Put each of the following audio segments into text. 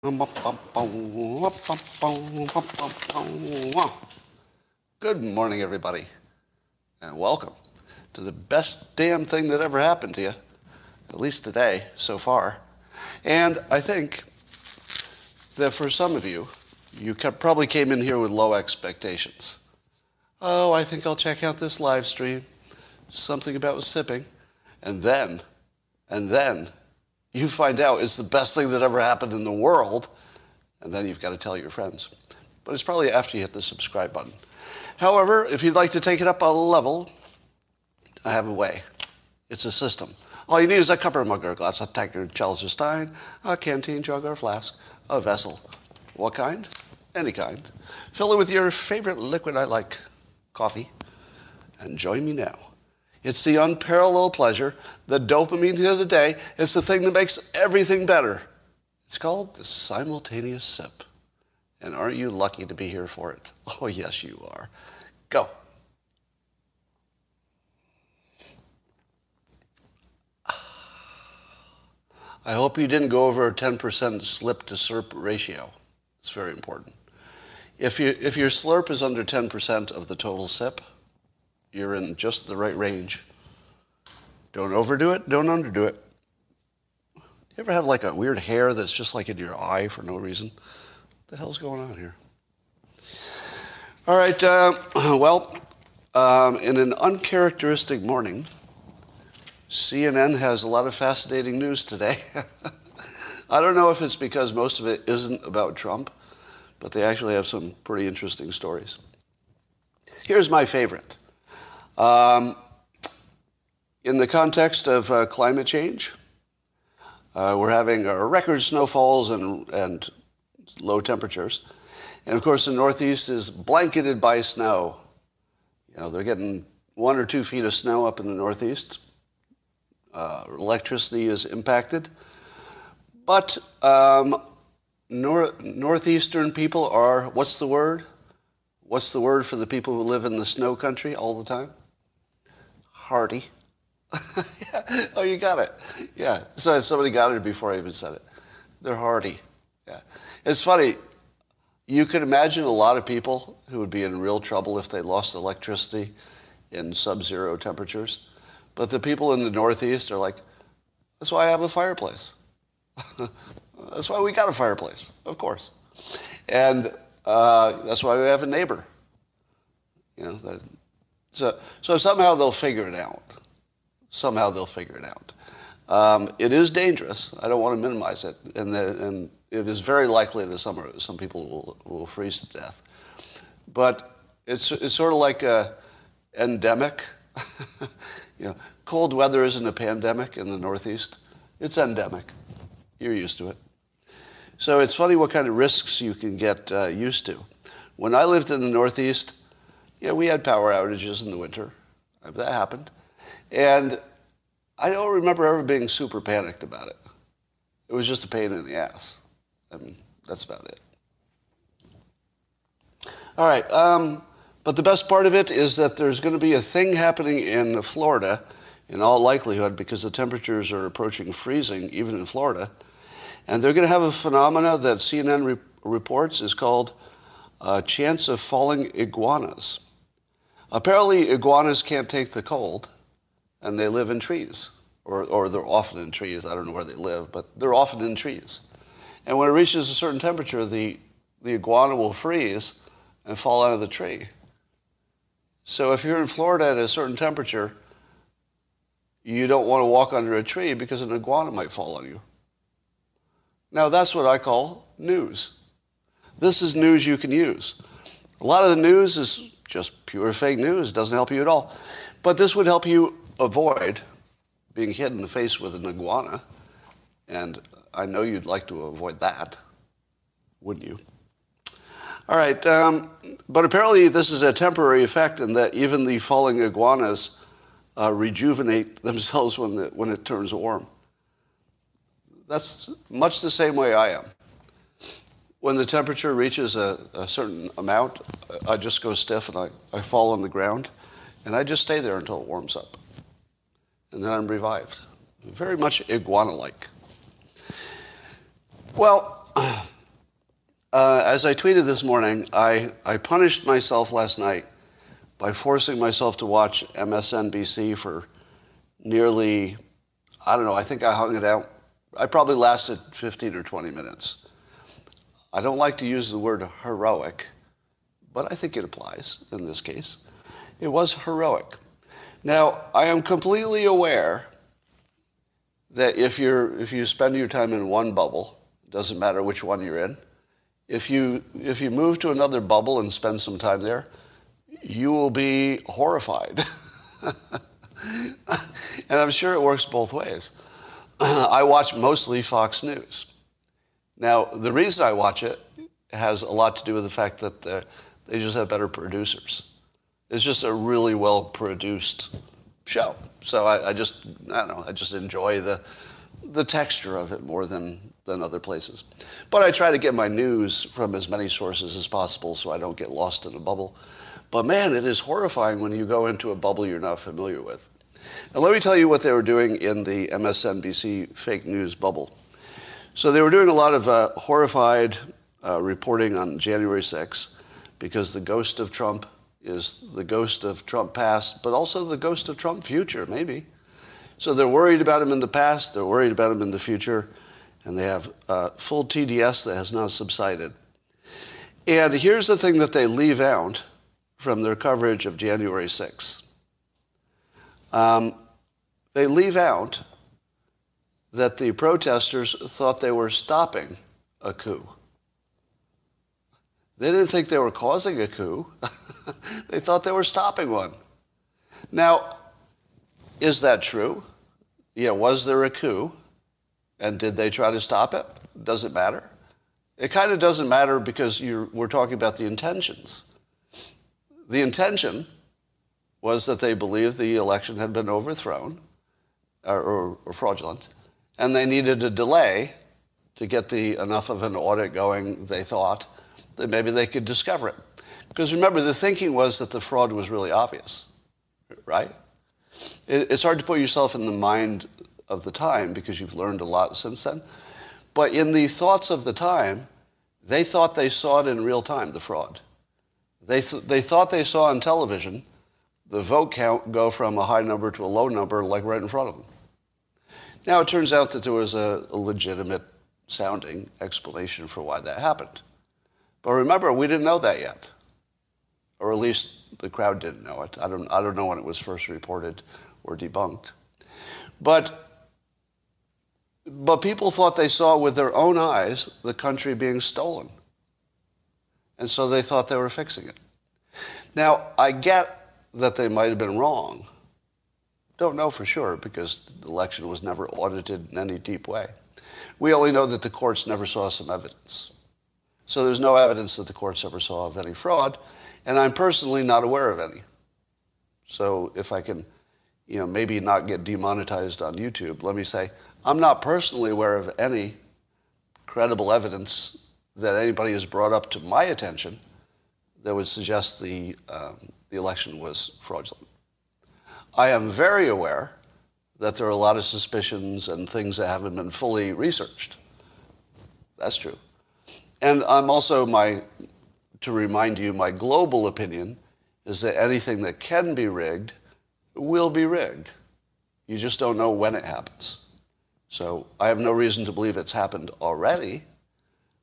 Good morning, everybody, and welcome to the best damn thing that ever happened to you, at least today so far. And I think that for some of you, you probably came in here with low expectations. Oh, I think I'll check out this live stream, something about sipping, and then, and then you find out it's the best thing that ever happened in the world, and then you've got to tell your friends. But it's probably after you hit the subscribe button. However, if you'd like to take it up a level, I have a way. It's a system. All you need is a cup or mug or glass, a tankard, chalice or stein, a canteen, jug or flask, a vessel. What kind? Any kind. Fill it with your favorite liquid I like, coffee, and join me now. It's the unparalleled pleasure, the dopamine hit of the day. It's the thing that makes everything better. It's called the simultaneous sip. And aren't you lucky to be here for it? Oh, yes, you are. Go. I hope you didn't go over a 10% slip to slurp ratio. It's very important. If, you, if your slurp is under 10% of the total sip, you're in just the right range. Don't overdo it, don't underdo it. You ever have like a weird hair that's just like in your eye for no reason? What the hell's going on here? All right, uh, well, um, in an uncharacteristic morning, CNN has a lot of fascinating news today. I don't know if it's because most of it isn't about Trump, but they actually have some pretty interesting stories. Here's my favorite. Um, in the context of uh, climate change, uh, we're having uh, record snowfalls and, and low temperatures. And of course, the Northeast is blanketed by snow. You know, they're getting one or two feet of snow up in the Northeast. Uh, electricity is impacted. But um, nor- Northeastern people are, what's the word? What's the word for the people who live in the snow country all the time? Hardy. yeah. Oh, you got it. Yeah. So somebody got it before I even said it. They're hardy. Yeah. It's funny. You could imagine a lot of people who would be in real trouble if they lost electricity in sub-zero temperatures. But the people in the Northeast are like, that's why I have a fireplace. that's why we got a fireplace, of course. And uh, that's why we have a neighbor. You know, that, so, so somehow they'll figure it out. Somehow they'll figure it out. Um, it is dangerous. I don't want to minimize it. And, the, and it is very likely that some, some people will, will freeze to death. But it's, it's sort of like a endemic. you know, cold weather isn't a pandemic in the Northeast. It's endemic. You're used to it. So it's funny what kind of risks you can get uh, used to. When I lived in the Northeast, yeah, we had power outages in the winter. That happened. And I don't remember ever being super panicked about it. It was just a pain in the ass. I mean, that's about it. All right. Um, but the best part of it is that there's going to be a thing happening in Florida, in all likelihood, because the temperatures are approaching freezing, even in Florida. And they're going to have a phenomena that CNN re- reports is called uh, chance of falling iguanas. Apparently, iguanas can't take the cold, and they live in trees, or, or they're often in trees. I don't know where they live, but they're often in trees. And when it reaches a certain temperature, the, the iguana will freeze and fall out of the tree. So if you're in Florida at a certain temperature, you don't want to walk under a tree because an iguana might fall on you. Now, that's what I call news. This is news you can use. A lot of the news is just pure fake news, doesn't help you at all. But this would help you avoid being hit in the face with an iguana. And I know you'd like to avoid that, wouldn't you? All right, um, but apparently this is a temporary effect in that even the falling iguanas uh, rejuvenate themselves when, the, when it turns warm. That's much the same way I am. When the temperature reaches a, a certain amount, I just go stiff and I, I fall on the ground, and I just stay there until it warms up. And then I'm revived. Very much iguana like. Well, Uh, as I tweeted this morning, I, I punished myself last night by forcing myself to watch MSNBC for nearly, I don't know, I think I hung it out. I probably lasted 15 or 20 minutes. I don't like to use the word heroic, but I think it applies in this case. It was heroic. Now, I am completely aware that if, you're, if you spend your time in one bubble, doesn't matter which one you're in, if you, if you move to another bubble and spend some time there, you will be horrified. and I'm sure it works both ways. I watch mostly Fox News. Now, the reason I watch it has a lot to do with the fact that uh, they just have better producers. It's just a really well produced show. So I, I, just, I don't know, I just enjoy the, the texture of it more than, than other places. But I try to get my news from as many sources as possible so I don't get lost in a bubble. But man, it is horrifying when you go into a bubble you're not familiar with. And let me tell you what they were doing in the MSNBC fake news bubble. So they were doing a lot of uh, horrified uh, reporting on January 6th because the ghost of Trump is the ghost of Trump past, but also the ghost of Trump future, maybe. So they're worried about him in the past, they're worried about him in the future, and they have uh, full TDS that has not subsided. And here's the thing that they leave out from their coverage of January 6th. Um, they leave out that the protesters thought they were stopping a coup. They didn't think they were causing a coup. they thought they were stopping one. Now, is that true? Yeah, was there a coup? And did they try to stop it? Does it matter? It kind of doesn't matter because we're talking about the intentions. The intention was that they believed the election had been overthrown or, or, or fraudulent, and they needed a delay to get the enough of an audit going, they thought, that maybe they could discover it. Because remember, the thinking was that the fraud was really obvious, right? It, it's hard to put yourself in the mind of the time because you've learned a lot since then. But in the thoughts of the time, they thought they saw it in real time, the fraud. They, th- they thought they saw on television the vote count go from a high number to a low number, like right in front of them. Now, it turns out that there was a, a legitimate sounding explanation for why that happened. But remember, we didn't know that yet. Or at least the crowd didn't know it. I don't, I don't know when it was first reported or debunked. But, but people thought they saw with their own eyes the country being stolen. And so they thought they were fixing it. Now, I get that they might have been wrong. Don't know for sure because the election was never audited in any deep way. We only know that the courts never saw some evidence. So there's no evidence that the courts ever saw of any fraud, and I'm personally not aware of any. So if I can, you know, maybe not get demonetized on YouTube, let me say, I'm not personally aware of any credible evidence that anybody has brought up to my attention that would suggest the, um, the election was fraudulent. I am very aware that there are a lot of suspicions and things that haven't been fully researched. That's true. And I'm also my, to remind you, my global opinion is that anything that can be rigged will be rigged. You just don't know when it happens. So I have no reason to believe it's happened already,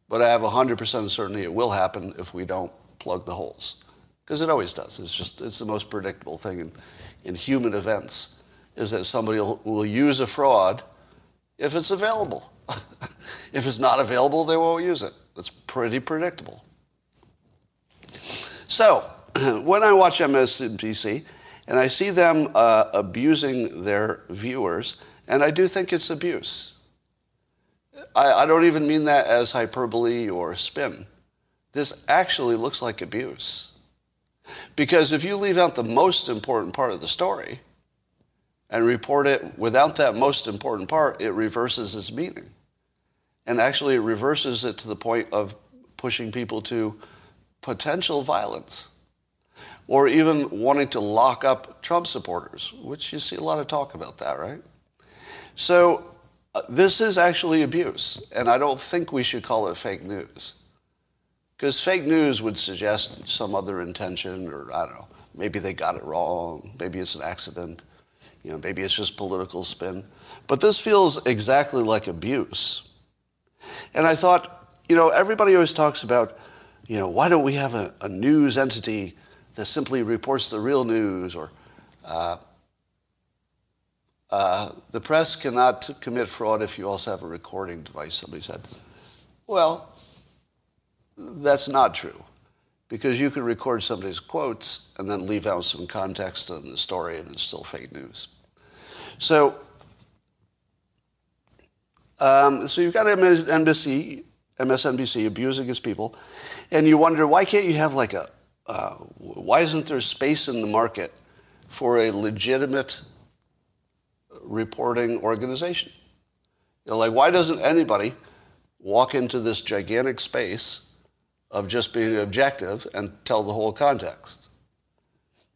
but I have 100% certainty it will happen if we don't plug the holes. Because it always does. It's just, it's the most predictable thing in, in human events, is that somebody will, use a fraud if it's available. if it's not available, they won't use it. It's pretty predictable. So, when I watch MSNBC and I see them uh, abusing their viewers, and I do think it's abuse, I, I don't even mean that as hyperbole or spin. This actually looks like abuse. Because if you leave out the most important part of the story and report it without that most important part, it reverses its meaning. And actually, it reverses it to the point of pushing people to potential violence or even wanting to lock up Trump supporters, which you see a lot of talk about that, right? So uh, this is actually abuse, and I don't think we should call it fake news. Because fake news would suggest some other intention, or I don't know, maybe they got it wrong, maybe it's an accident, you know, maybe it's just political spin. But this feels exactly like abuse. And I thought, you know, everybody always talks about, you know, why don't we have a, a news entity that simply reports the real news or uh, uh, the press cannot commit fraud if you also have a recording device, somebody said. Well, that's not true because you can record somebody's quotes and then leave out some context in the story and it's still fake news. So, um, so you've got MSNBC, MSNBC abusing its people, and you wonder why can't you have like a, uh, why isn't there space in the market for a legitimate reporting organization? You know, like why doesn't anybody walk into this gigantic space of just being objective and tell the whole context.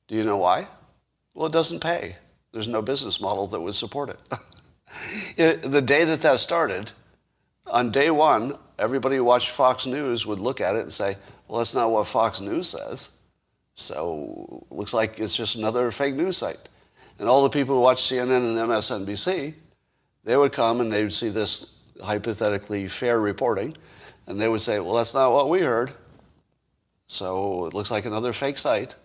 Do you know why? Well, it doesn't pay. There's no business model that would support it. it. The day that that started, on day one, everybody who watched Fox News would look at it and say, well, that's not what Fox News says. So looks like it's just another fake news site. And all the people who watch CNN and MSNBC, they would come and they would see this hypothetically fair reporting, and they would say, well, that's not what we heard. So it looks like another fake site.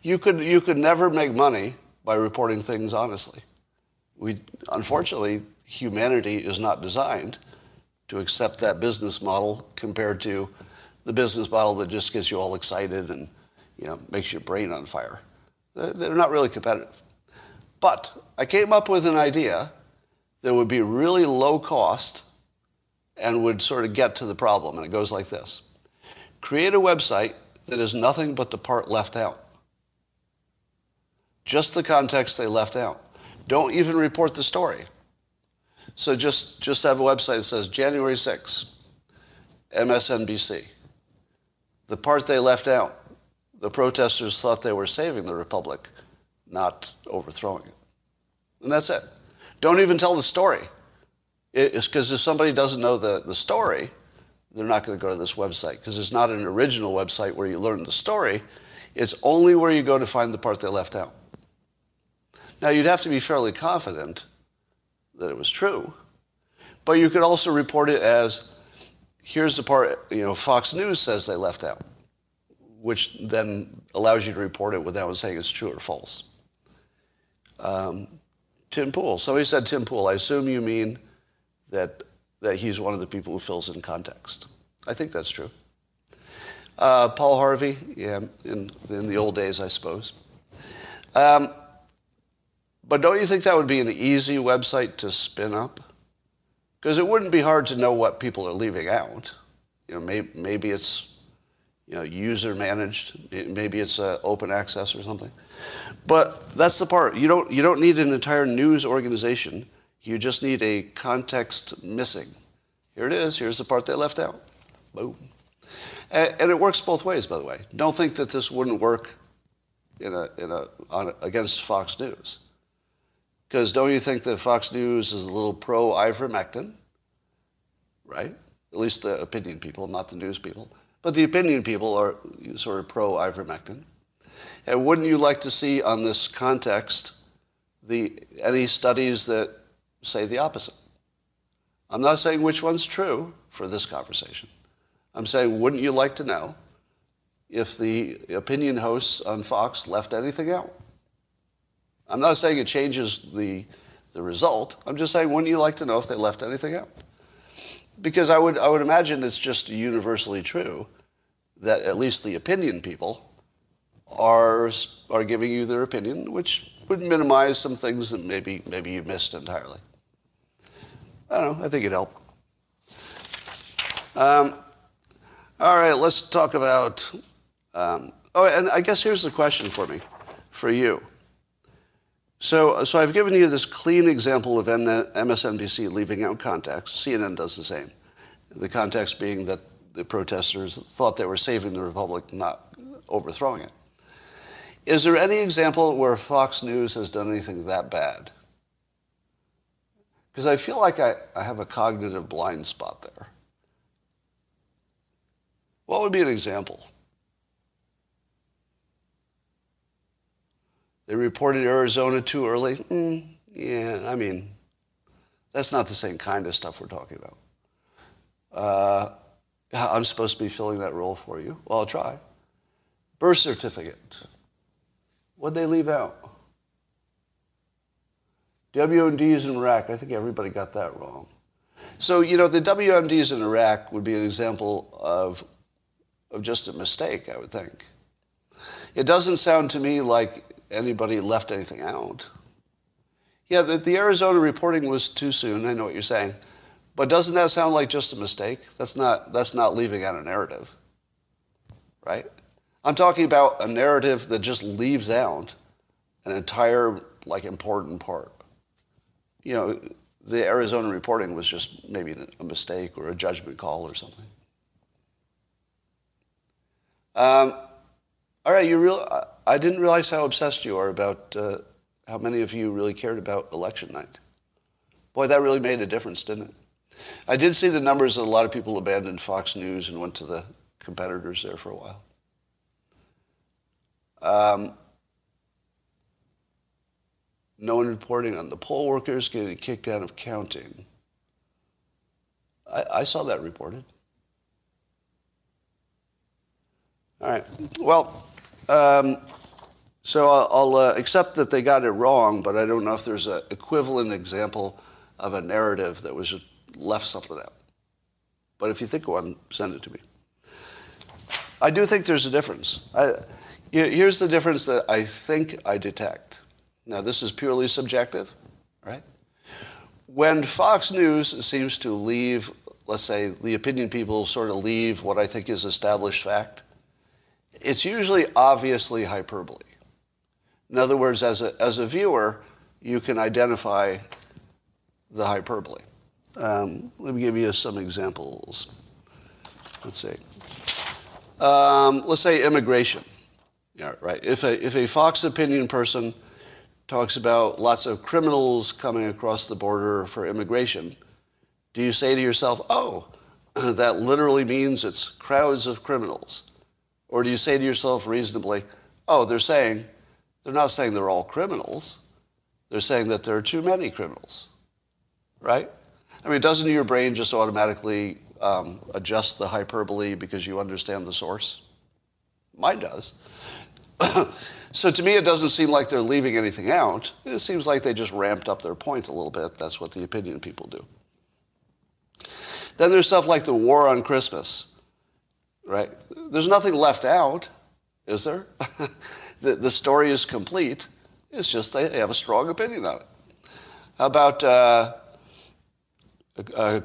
You could, you could never make money by reporting things honestly. We, unfortunately, humanity is not designed to accept that business model compared to the business model that just gets you all excited and you know, makes your brain on fire. They're not really competitive. But I came up with an idea that would be really low cost and would sort of get to the problem. And it goes like this Create a website that is nothing but the part left out. Just the context they left out. Don't even report the story. So just, just have a website that says January 6, MSNBC. The part they left out, the protesters thought they were saving the republic, not overthrowing it. And that's it. Don't even tell the story. It's because if somebody doesn't know the, the story, they're not going to go to this website because it's not an original website where you learn the story. It's only where you go to find the part they left out. Now, you'd have to be fairly confident that it was true, but you could also report it as here's the part, you know, Fox News says they left out, which then allows you to report it without saying it's true or false. Um, Tim Pool. Somebody said Tim Pool. I assume you mean that, that he's one of the people who fills in context. I think that's true. Uh, Paul Harvey, yeah, in, in the old days, I suppose. Um, but don't you think that would be an easy website to spin up? Because it wouldn't be hard to know what people are leaving out. You know, maybe, maybe it's you know, user managed, maybe it's uh, open access or something. But that's the part. You don't, you don't need an entire news organization. You just need a context missing. Here it is. Here's the part they left out. Boom. And, and it works both ways, by the way. Don't think that this wouldn't work in a, in a, on, against Fox News. Because don't you think that Fox News is a little pro ivermectin? Right? At least the opinion people, not the news people. But the opinion people are sort of pro ivermectin. And wouldn't you like to see on this context the, any studies that say the opposite? I'm not saying which one's true for this conversation. I'm saying, wouldn't you like to know if the opinion hosts on Fox left anything out? I'm not saying it changes the, the result. I'm just saying, wouldn't you like to know if they left anything out? Because I would, I would imagine it's just universally true that at least the opinion people are, are giving you their opinion, which would minimize some things that maybe, maybe you missed entirely. I don't know. I think it helped. Um, all right, let's talk about. Um, oh, and I guess here's the question for me, for you. So, so I've given you this clean example of MSNBC leaving out context. CNN does the same. The context being that the protesters thought they were saving the republic, not overthrowing it. Is there any example where Fox News has done anything that bad? Because I feel like I, I have a cognitive blind spot there. What would be an example? They reported Arizona too early. Mm, yeah, I mean, that's not the same kind of stuff we're talking about. Uh, I'm supposed to be filling that role for you. Well, I'll try. Birth certificate. What'd they leave out? WMDs in Iraq. I think everybody got that wrong. So, you know, the WMDs in Iraq would be an example of, of just a mistake, I would think. It doesn't sound to me like anybody left anything out. Yeah, the, the Arizona reporting was too soon. I know what you're saying. But doesn't that sound like just a mistake? That's not, that's not leaving out a narrative, right? I'm talking about a narrative that just leaves out an entire, like, important part. You know, the Arizona reporting was just maybe a mistake or a judgment call or something. Um, all right, you real. I didn't realize how obsessed you are about uh, how many of you really cared about election night. Boy, that really made a difference, didn't it? I did see the numbers that a lot of people abandoned Fox News and went to the competitors there for a while. Um, no one reporting on the poll workers getting kicked out of counting. I, I saw that reported. All right. Well, um, so I'll, I'll uh, accept that they got it wrong, but I don't know if there's an equivalent example of a narrative that was just left something out. But if you think of one, send it to me. I do think there's a difference. I, here's the difference that I think I detect. Now, this is purely subjective, right? When Fox News seems to leave, let's say, the opinion people sort of leave what I think is established fact, it's usually obviously hyperbole. In other words, as a, as a viewer, you can identify the hyperbole. Um, let me give you some examples. Let's see. Um, let's say immigration. Yeah, right. If a, if a Fox opinion person talks about lots of criminals coming across the border for immigration, do you say to yourself, oh, that literally means it's crowds of criminals? Or do you say to yourself reasonably, oh, they're saying, they're not saying they're all criminals. They're saying that there are too many criminals, right? I mean, doesn't your brain just automatically um, adjust the hyperbole because you understand the source? Mine does. so to me, it doesn't seem like they're leaving anything out. It seems like they just ramped up their point a little bit. That's what the opinion people do. Then there's stuff like the war on Christmas, right? There's nothing left out, is there? the, the story is complete. It's just they have a strong opinion on it. How about uh,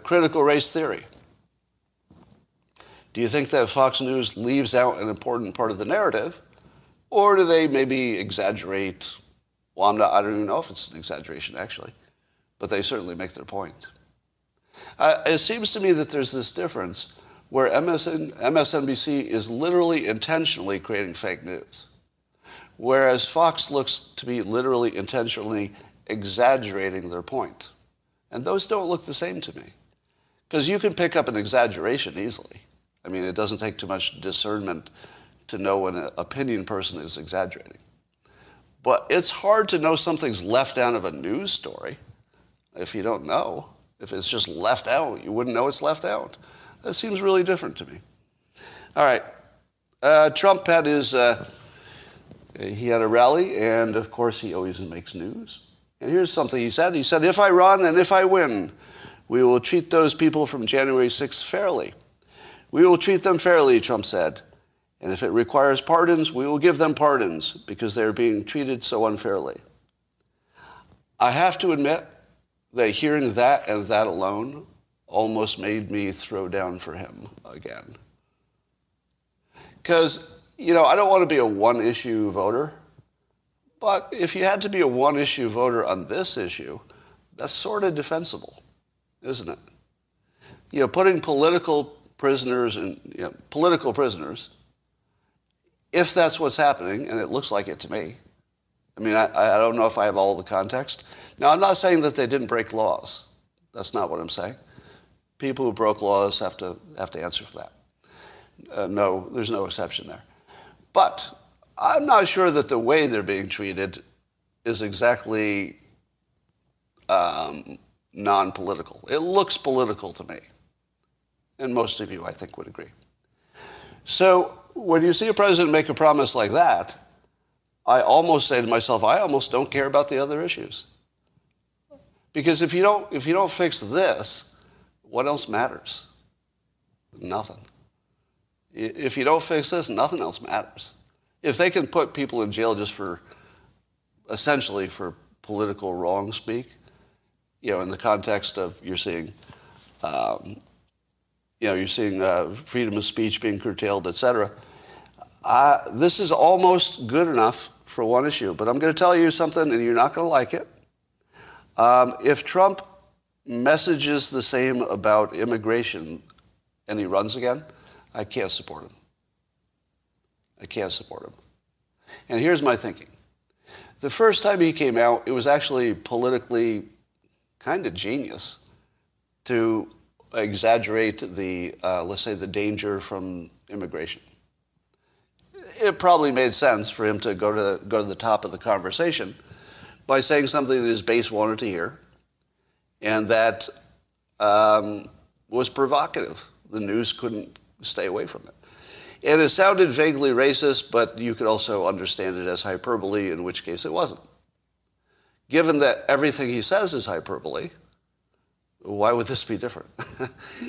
critical race theory? Do you think that Fox News leaves out an important part of the narrative? Or do they maybe exaggerate? Well, I'm not, I don't even know if it's an exaggeration, actually, but they certainly make their point. Uh, it seems to me that there's this difference where MSN, MSNBC is literally intentionally creating fake news, whereas Fox looks to be literally intentionally exaggerating their point. And those don't look the same to me. Because you can pick up an exaggeration easily. I mean, it doesn't take too much discernment to know when an opinion person is exaggerating. But it's hard to know something's left out of a news story if you don't know. If it's just left out, you wouldn't know it's left out. That seems really different to me. All right. Uh, Trump had his, uh, he had a rally, and of course, he always makes news. And here's something he said. He said, If I run and if I win, we will treat those people from January 6th fairly. We will treat them fairly, Trump said. And if it requires pardons, we will give them pardons because they are being treated so unfairly. I have to admit that hearing that and that alone almost made me throw down for him again. Because, you know, I don't want to be a one issue voter, but if you had to be a one issue voter on this issue, that's sort of defensible, isn't it? You know, putting political prisoners and you know, political prisoners if that's what's happening, and it looks like it to me. I mean, I, I don't know if I have all the context. Now, I'm not saying that they didn't break laws. That's not what I'm saying. People who broke laws have to, have to answer for that. Uh, no, there's no exception there. But I'm not sure that the way they're being treated is exactly um, non-political. It looks political to me. And most of you, I think, would agree. So when you see a president make a promise like that, I almost say to myself, I almost don't care about the other issues. Because if you don't, if you don't fix this, what else matters? Nothing. If you don't fix this, nothing else matters. If they can put people in jail just for, essentially for political wrong speak, you know, in the context of you're seeing, um, you know, you're seeing uh, freedom of speech being curtailed, et cetera. Uh, this is almost good enough for one issue. But I'm going to tell you something, and you're not going to like it. Um, if Trump messages the same about immigration and he runs again, I can't support him. I can't support him. And here's my thinking. The first time he came out, it was actually politically kind of genius to exaggerate the, uh, let's say, the danger from immigration. It probably made sense for him to go to, the, go to the top of the conversation by saying something that his base wanted to hear and that um, was provocative. The news couldn't stay away from it. And it sounded vaguely racist, but you could also understand it as hyperbole, in which case it wasn't. Given that everything he says is hyperbole, why would this be different?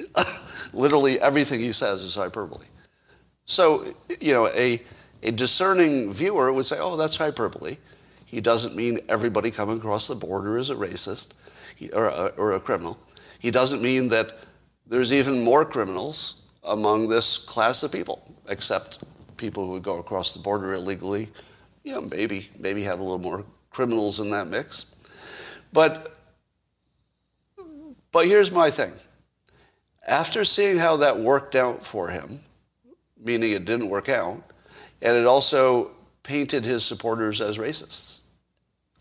Literally everything he says is hyperbole. So, you know, a, a discerning viewer would say, oh, that's hyperbole. He doesn't mean everybody coming across the border is a racist or, a, or a criminal. He doesn't mean that there's even more criminals among this class of people, except people who would go across the border illegally. You know, maybe, maybe have a little more criminals in that mix. But, but here's my thing. After seeing how that worked out for him, meaning it didn't work out, and it also painted his supporters as racists,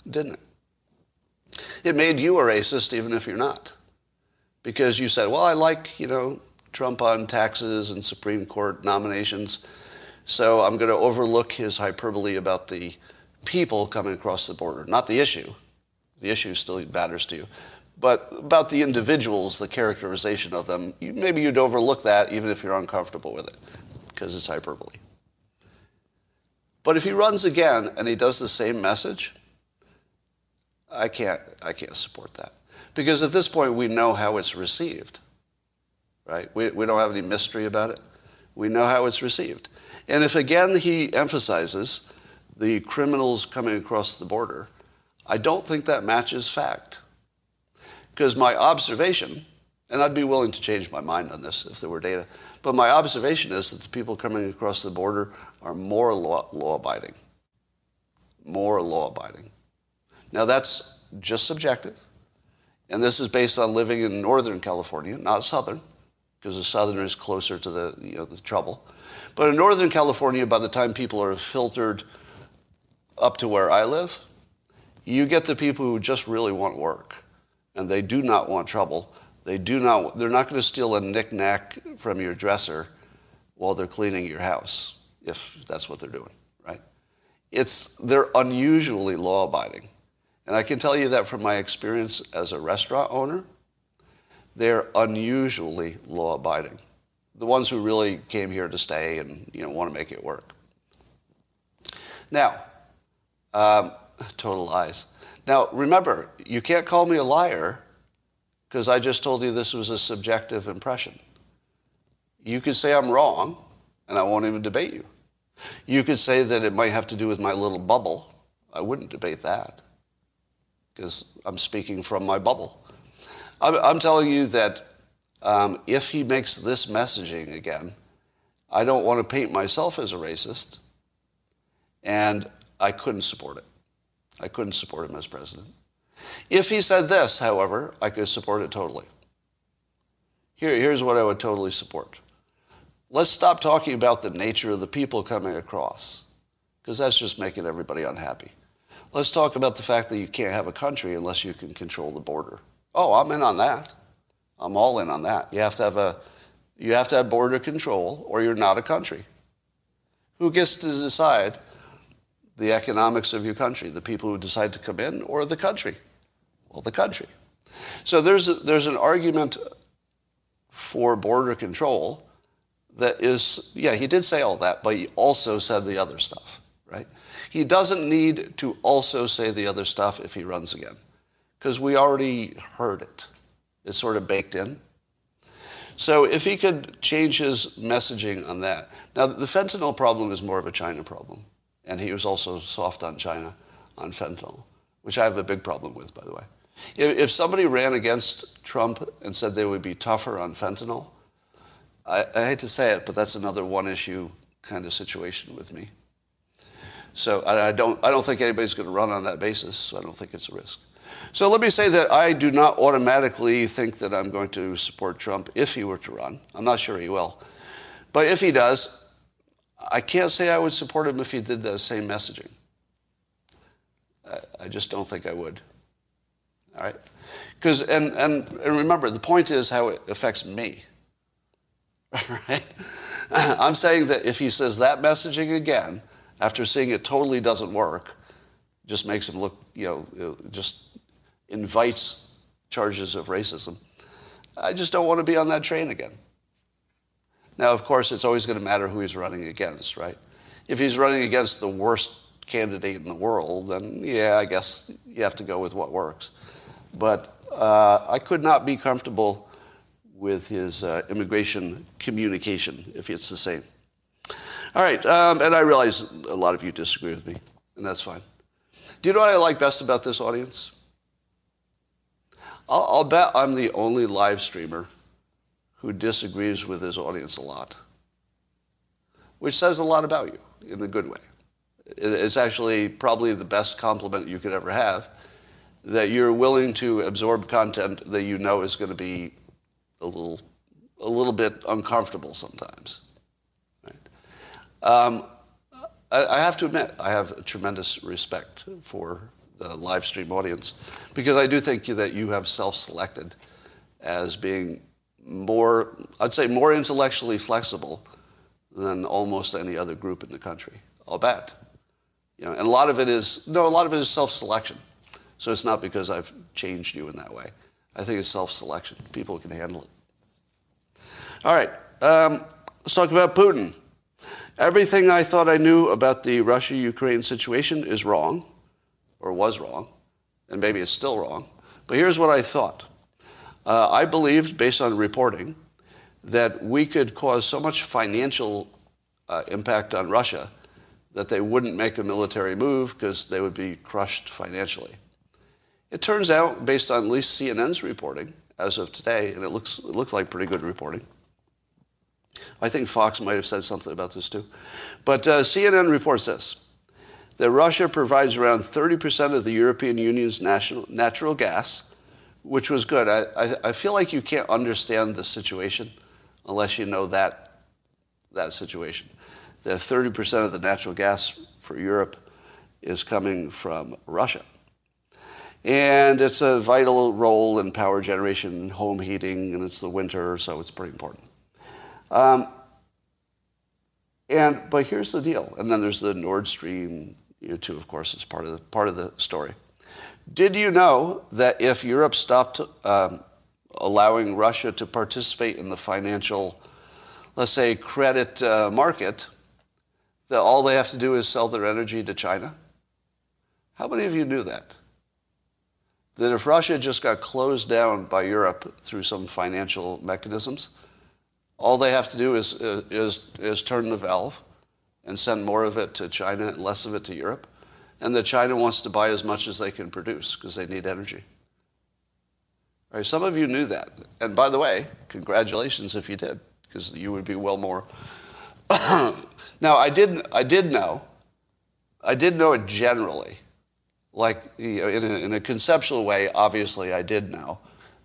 didn't it? It made you a racist even if you're not. Because you said, well, I like, you know, Trump on taxes and Supreme Court nominations, so I'm going to overlook his hyperbole about the people coming across the border, not the issue. The issue still matters to you. But about the individuals, the characterization of them, maybe you'd overlook that even if you're uncomfortable with it, because it's hyperbole. But if he runs again and he does the same message, I can't, I can't support that. Because at this point, we know how it's received, right? We, we don't have any mystery about it. We know how it's received. And if again he emphasizes the criminals coming across the border, I don't think that matches fact. Because my observation, and I'd be willing to change my mind on this if there were data, but my observation is that the people coming across the border are more law, law abiding. More law abiding. Now that's just subjective. And this is based on living in Northern California, not Southern, because the Southern is closer to the, you know, the trouble. But in Northern California, by the time people are filtered up to where I live, you get the people who just really want work and they do not want trouble. They do not, they're not going to steal a knickknack from your dresser while they're cleaning your house if that's what they're doing, right? It's, they're unusually law abiding. And I can tell you that from my experience as a restaurant owner, they're unusually law abiding. The ones who really came here to stay and you know, want to make it work. Now, um, total lies. Now, remember, you can't call me a liar because I just told you this was a subjective impression. You could say I'm wrong, and I won't even debate you. You could say that it might have to do with my little bubble. I wouldn't debate that because I'm speaking from my bubble. I'm, I'm telling you that um, if he makes this messaging again, I don't want to paint myself as a racist, and I couldn't support it. I couldn't support him as president. If he said this, however, I could support it totally. Here, here's what I would totally support. Let's stop talking about the nature of the people coming across, because that's just making everybody unhappy. Let's talk about the fact that you can't have a country unless you can control the border. Oh, I'm in on that. I'm all in on that. You have to have a, You have to have border control or you're not a country. Who gets to decide the economics of your country? The people who decide to come in or the country? Well, the country. So there's, a, there's an argument for border control that is, yeah, he did say all that, but he also said the other stuff, right? He doesn't need to also say the other stuff if he runs again, because we already heard it. It's sort of baked in. So if he could change his messaging on that. Now, the fentanyl problem is more of a China problem. And he was also soft on China on fentanyl, which I have a big problem with, by the way. If, if somebody ran against Trump and said they would be tougher on fentanyl, I, I hate to say it, but that's another one issue kind of situation with me. So I, I, don't, I don't think anybody's going to run on that basis, so I don't think it's a risk. So let me say that I do not automatically think that I'm going to support Trump if he were to run. I'm not sure he will. But if he does, I can't say I would support him if he did the same messaging. I, just don't think I would. All right? Because, and, and, and remember, the point is how it affects me. right? I'm saying that if he says that messaging again, after seeing it totally doesn't work, just makes him look, you know, uh, just invites charges of racism. I just don't want to be on that train again. Now, of course, it's always going to matter who he's running against, right? If he's running against the worst candidate in the world, then yeah, I guess you have to go with what works. But uh, I could not be comfortable with his uh, immigration communication if it's the same. All right, um, and I realize a lot of you disagree with me, and that's fine. Do you know what I like best about this audience? I'll, I'll bet I'm the only live streamer who disagrees with his audience a lot, which says a lot about you in a good way. It's actually probably the best compliment you could ever have that you're willing to absorb content that you know is going to be a little, a little bit uncomfortable sometimes. Right? Um, I, I have to admit, I have a tremendous respect for the live stream audience because I do think that you have self-selected as being more, I'd say more intellectually flexible than almost any other group in the country. I'll bet. You know, and a lot of it is, no, a lot of it is self-selection. So it's not because I've changed you in that way. I think it's self-selection. People can handle it. All right, um, let's talk about Putin. Everything I thought I knew about the Russia-Ukraine situation is wrong or was wrong, and maybe it's still wrong. But here's what I thought. Uh, I believed, based on reporting, that we could cause so much financial uh, impact on Russia that they wouldn't make a military move because they would be crushed financially. It turns out, based on at least CNN's reporting as of today, and it looks, it looks like pretty good reporting. I think Fox might have said something about this too. But uh, CNN reports this that Russia provides around 30% of the European Union's national, natural gas, which was good. I, I, I, feel like you can't understand the situation unless you know that, that situation. That 30% of the natural gas for Europe is coming from Russia. And it's a vital role in power generation, home heating, and it's the winter, so it's pretty important. Um, and but here's the deal. And then there's the Nord Stream you know, too, of course, is part of the, part of the story. Did you know that if Europe stopped um, allowing Russia to participate in the financial, let's say, credit uh, market, that all they have to do is sell their energy to China? How many of you knew that? That if Russia just got closed down by Europe through some financial mechanisms, all they have to do is, is, is turn the valve and send more of it to China and less of it to Europe. And that China wants to buy as much as they can produce because they need energy. Right, some of you knew that. And by the way, congratulations if you did, because you would be well more. now, I did, I did know, I did know it generally. Like, you know, in, a, in a conceptual way, obviously, I did know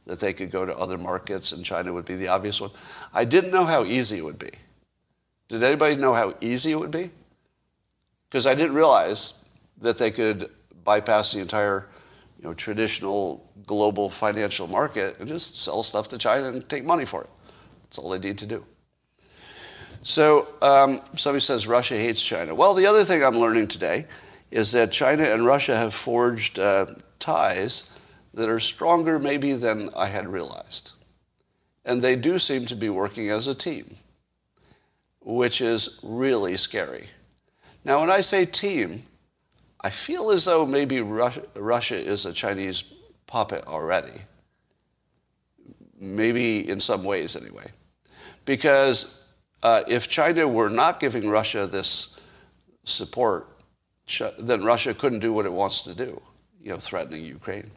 that they could go to other markets and China would be the obvious one. I didn't know how easy it would be. Did anybody know how easy it would be? Because I didn't realize that they could bypass the entire you know, traditional global financial market and just sell stuff to China and take money for it. That's all they need to do. So um, somebody says Russia hates China. Well, the other thing I'm learning today is that China and Russia have forged uh, ties that are stronger maybe than I had realized. And they do seem to be working as a team, which is really scary. Now, when I say team, I feel as though maybe Russia, Russia is a Chinese puppet already. Maybe in some ways, anyway. Because uh, if China were not giving Russia this support, then Russia couldn't do what it wants to do, you know, threatening Ukraine.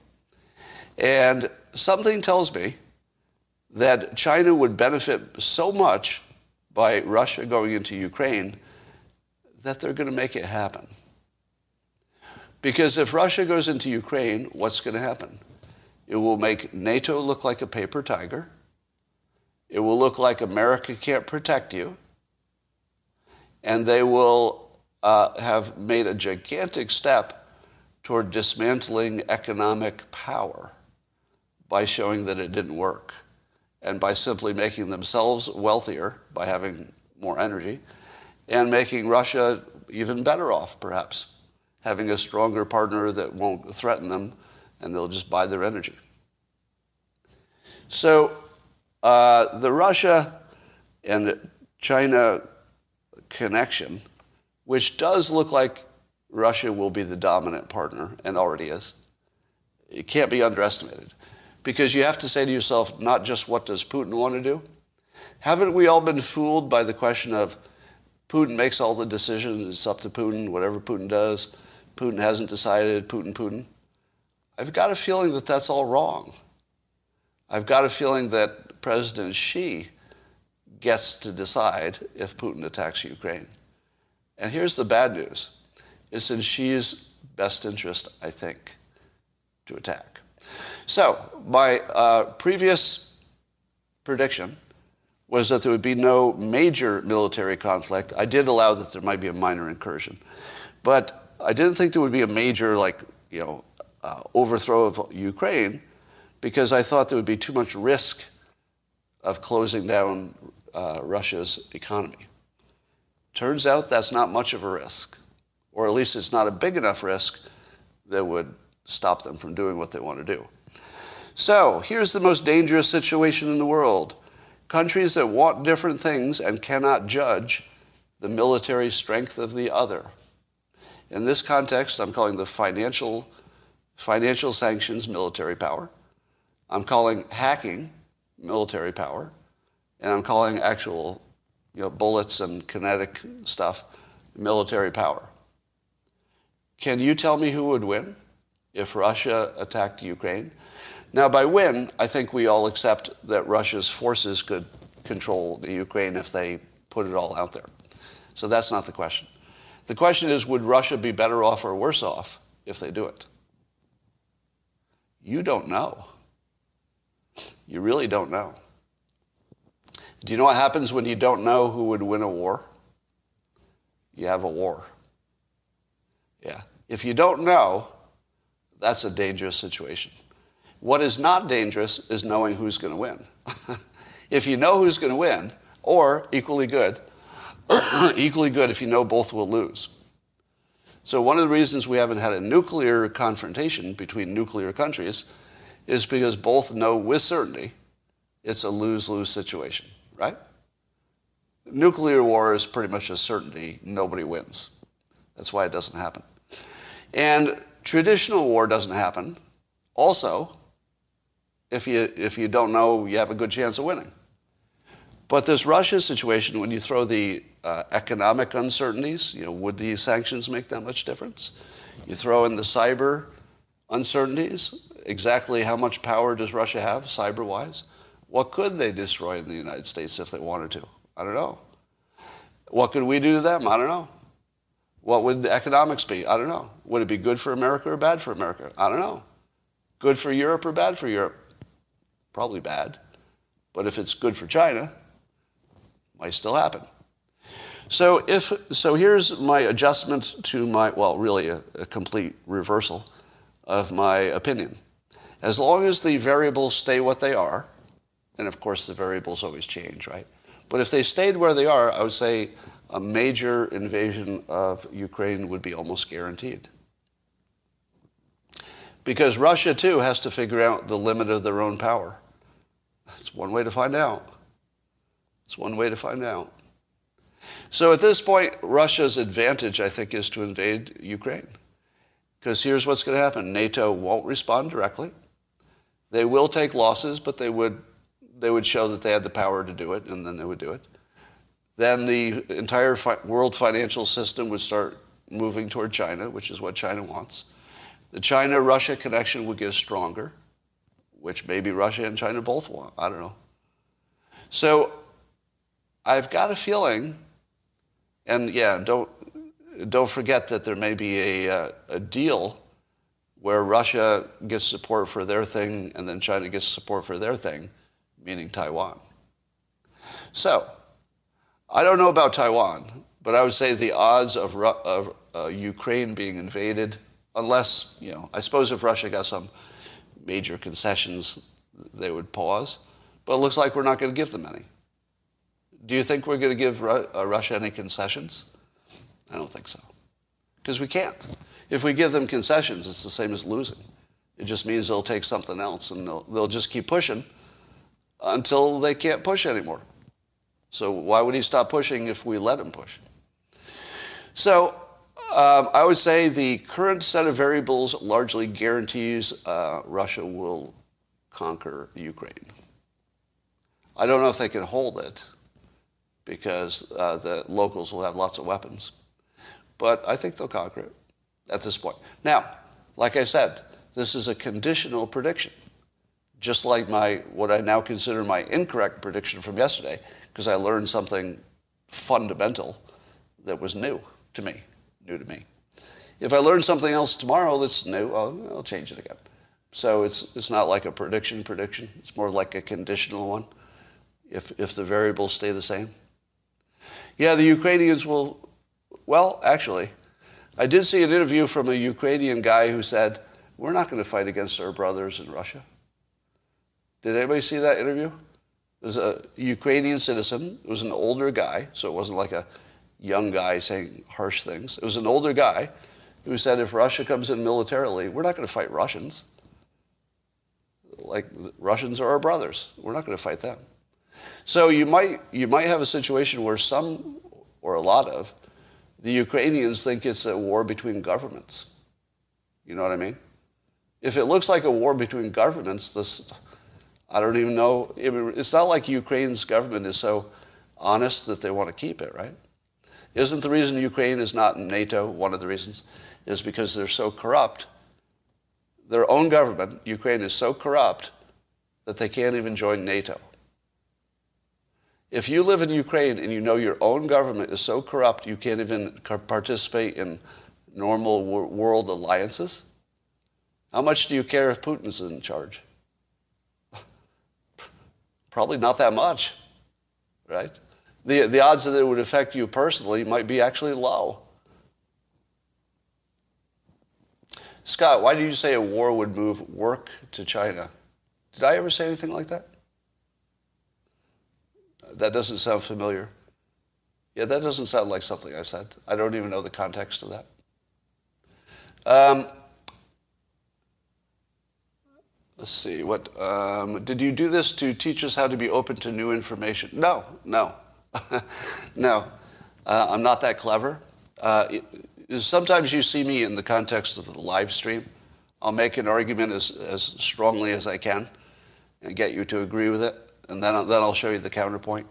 And something tells me that China would benefit so much by Russia going into Ukraine that they're going to make it happen. Because if Russia goes into Ukraine, what's going to happen? It will make NATO look like a paper tiger. It will look like America can't protect you. And they will uh, have made a gigantic step toward dismantling economic power by showing that it didn't work and by simply making themselves wealthier by having more energy and making Russia even better off, perhaps, having a stronger partner that won't threaten them and they'll just buy their energy. So uh, the Russia and China connection, which does look like Russia will be the dominant partner and already is, it can't be underestimated. Because you have to say to yourself, not just what does Putin want to do? Haven't we all been fooled by the question of Putin makes all the decisions, it's up to Putin, whatever Putin does, Putin hasn't decided, Putin, Putin? I've got a feeling that that's all wrong. I've got a feeling that President Xi gets to decide if Putin attacks Ukraine. And here's the bad news. It's in Xi's best interest, I think, to attack. So my uh, previous prediction was that there would be no major military conflict. I did allow that there might be a minor incursion. But I didn't think there would be a major, like, you know, uh, overthrow of Ukraine because I thought there would be too much risk of closing down uh, Russia's economy. Turns out that's not much of a risk, or at least it's not a big enough risk that would stop them from doing what they want to do. So here's the most dangerous situation in the world. Countries that want different things and cannot judge the military strength of the other. In this context, I'm calling the financial, financial sanctions military power. I'm calling hacking military power. And I'm calling actual you know, bullets and kinetic stuff military power. Can you tell me who would win if Russia attacked Ukraine? Now, by win, I think we all accept that Russia's forces could control the Ukraine if they put it all out there. So that's not the question. The question is, would Russia be better off or worse off if they do it? You don't know. You really don't know. Do you know what happens when you don't know who would win a war? You have a war. Yeah. If you don't know, that's a dangerous situation. What is not dangerous is knowing who's going to win. if you know who's going to win, or equally good, equally good if you know both will lose. So one of the reasons we haven't had a nuclear confrontation between nuclear countries is because both know with certainty it's a lose-lose situation, right? Nuclear war is pretty much a certainty. Nobody wins. That's why it doesn't happen. And traditional war doesn't happen also if you, if you don't know you have a good chance of winning. But this Russia situation, when you throw the uh, economic uncertainties, you know, would these sanctions make that much difference? You throw in the cyber uncertainties, exactly how much power does Russia have cyber-wise? What could they destroy in the United States if they wanted to? I don't know. What could we do to them? I don't know. What would the economics be? I don't know. Would it be good for America or bad for America? I don't know. Good for Europe or bad for Europe? Probably bad. But if it's good for China, might still happen. So if so here's my adjustment to my well really a, a complete reversal of my opinion. As long as the variables stay what they are, And of course, the variables always change, right? But if they stayed where they are, I would say a major invasion of Ukraine would be almost guaranteed. Because Russia, too, has to figure out the limit of their own power. That's one way to find out. It's one way to find out. So at this point, Russia's advantage, I think, is to invade Ukraine. Because here's what's going to happen NATO won't respond directly. They will take losses, but they would, they would show that they had the power to do it, and then they would do it. Then the entire fi- world financial system would start moving toward China, which is what China wants. The China Russia connection would get stronger, which maybe Russia and China both want. I don't know. So I've got a feeling, and yeah, don't, don't forget that there may be a, uh, a deal where Russia gets support for their thing and then China gets support for their thing, meaning Taiwan. So, I don't know about Taiwan, but I would say the odds of, of uh, Ukraine being invaded, unless, you know, I suppose if Russia got some major concessions, they would pause. But it looks like we're not going to give them any. Do you think we're going to give uh, Russia any concessions? I don't think so. Because we can't. If we give them concessions, it's the same as losing. It just means they'll take something else and they'll, they'll just keep pushing until they can't push anymore. So why would he stop pushing if we let him push? So um, I would say the current set of variables largely guarantees uh, Russia will conquer Ukraine. I don't know if they can hold it because uh, the locals will have lots of weapons. But I think they'll conquer it at this point. Now, like I said, this is a conditional prediction, just like my what I now consider my incorrect prediction from yesterday, because I learned something fundamental that was new to me, new to me. If I learn something else tomorrow that's new, I'll, I'll change it again. So it's it's not like a prediction prediction. It's more like a conditional one. If if the variables stay the same. Yeah, the Ukrainians will. Well, actually, I did see an interview from a Ukrainian guy who said, "We're not going to fight against our brothers in Russia." Did anybody see that interview? It was a Ukrainian citizen. It was an older guy, so it wasn't like a young guy saying harsh things. It was an older guy who said, "If Russia comes in militarily, we're not going to fight Russians. Like Russians are our brothers. We're not going to fight them." So you might you might have a situation where some or a lot of the Ukrainians think it's a war between governments. You know what I mean? If it looks like a war between governments, this I don't even know. It's not like Ukraine's government is so honest that they want to keep it, right? Isn't the reason Ukraine is not in NATO one of the reasons is because they're so corrupt. Their own government, Ukraine, is so corrupt that they can't even join NATO. If you live in Ukraine and you know your own government is so corrupt you can't even participate in normal world alliances, how much do you care if Putin's in charge? Probably not that much, right? The, the odds that it would affect you personally might be actually low. Scott, why did you say a war would move work to China? Did I ever say anything like that? That doesn't sound familiar. Yeah, that doesn't sound like something I've said. I don't even know the context of that. Um, let's see. What um, did you do this to teach us how to be open to new information? No, no, no. Uh, I'm not that clever. Uh, it, sometimes you see me in the context of the live stream. I'll make an argument as, as strongly as I can and get you to agree with it and then, then I'll show you the counterpoint.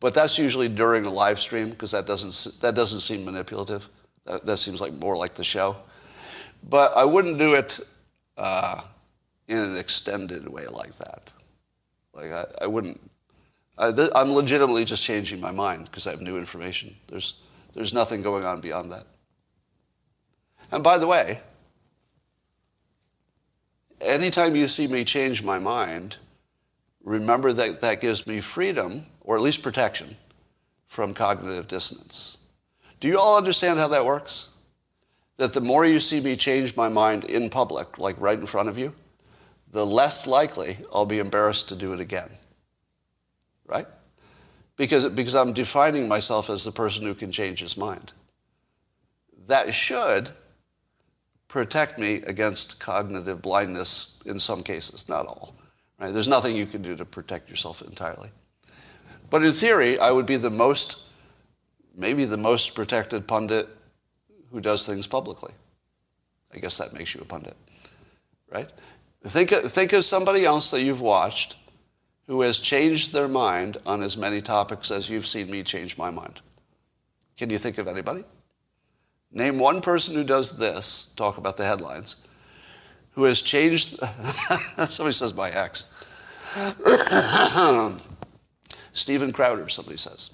But that's usually during a live stream because that doesn't, that doesn't seem manipulative. That, that seems like more like the show. But I wouldn't do it uh, in an extended way like that. Like I, I wouldn't. I, am legitimately just changing my mind because I have new information. There's, there's nothing going on beyond that. And by the way, anytime you see me change my mind, remember that that gives me freedom, or at least protection, from cognitive dissonance. Do you all understand how that works? That the more you see me change my mind in public, like right in front of you, the less likely I'll be embarrassed to do it again. right? Because, because I'm defining myself as the person who can change his mind. That should protect me against cognitive blindness in some cases, not all. Right? There's nothing you can do to protect yourself entirely. But in theory, I would be the most, maybe the most protected pundit who does things publicly. I guess that makes you a pundit, right? Think, think of somebody else that you've watched who has changed their mind on as many topics as you've seen me change my mind. Can you think of anybody? Name one person who does this, talk about the headlines, who has changed, somebody says my ex. Steven Crowder, somebody says.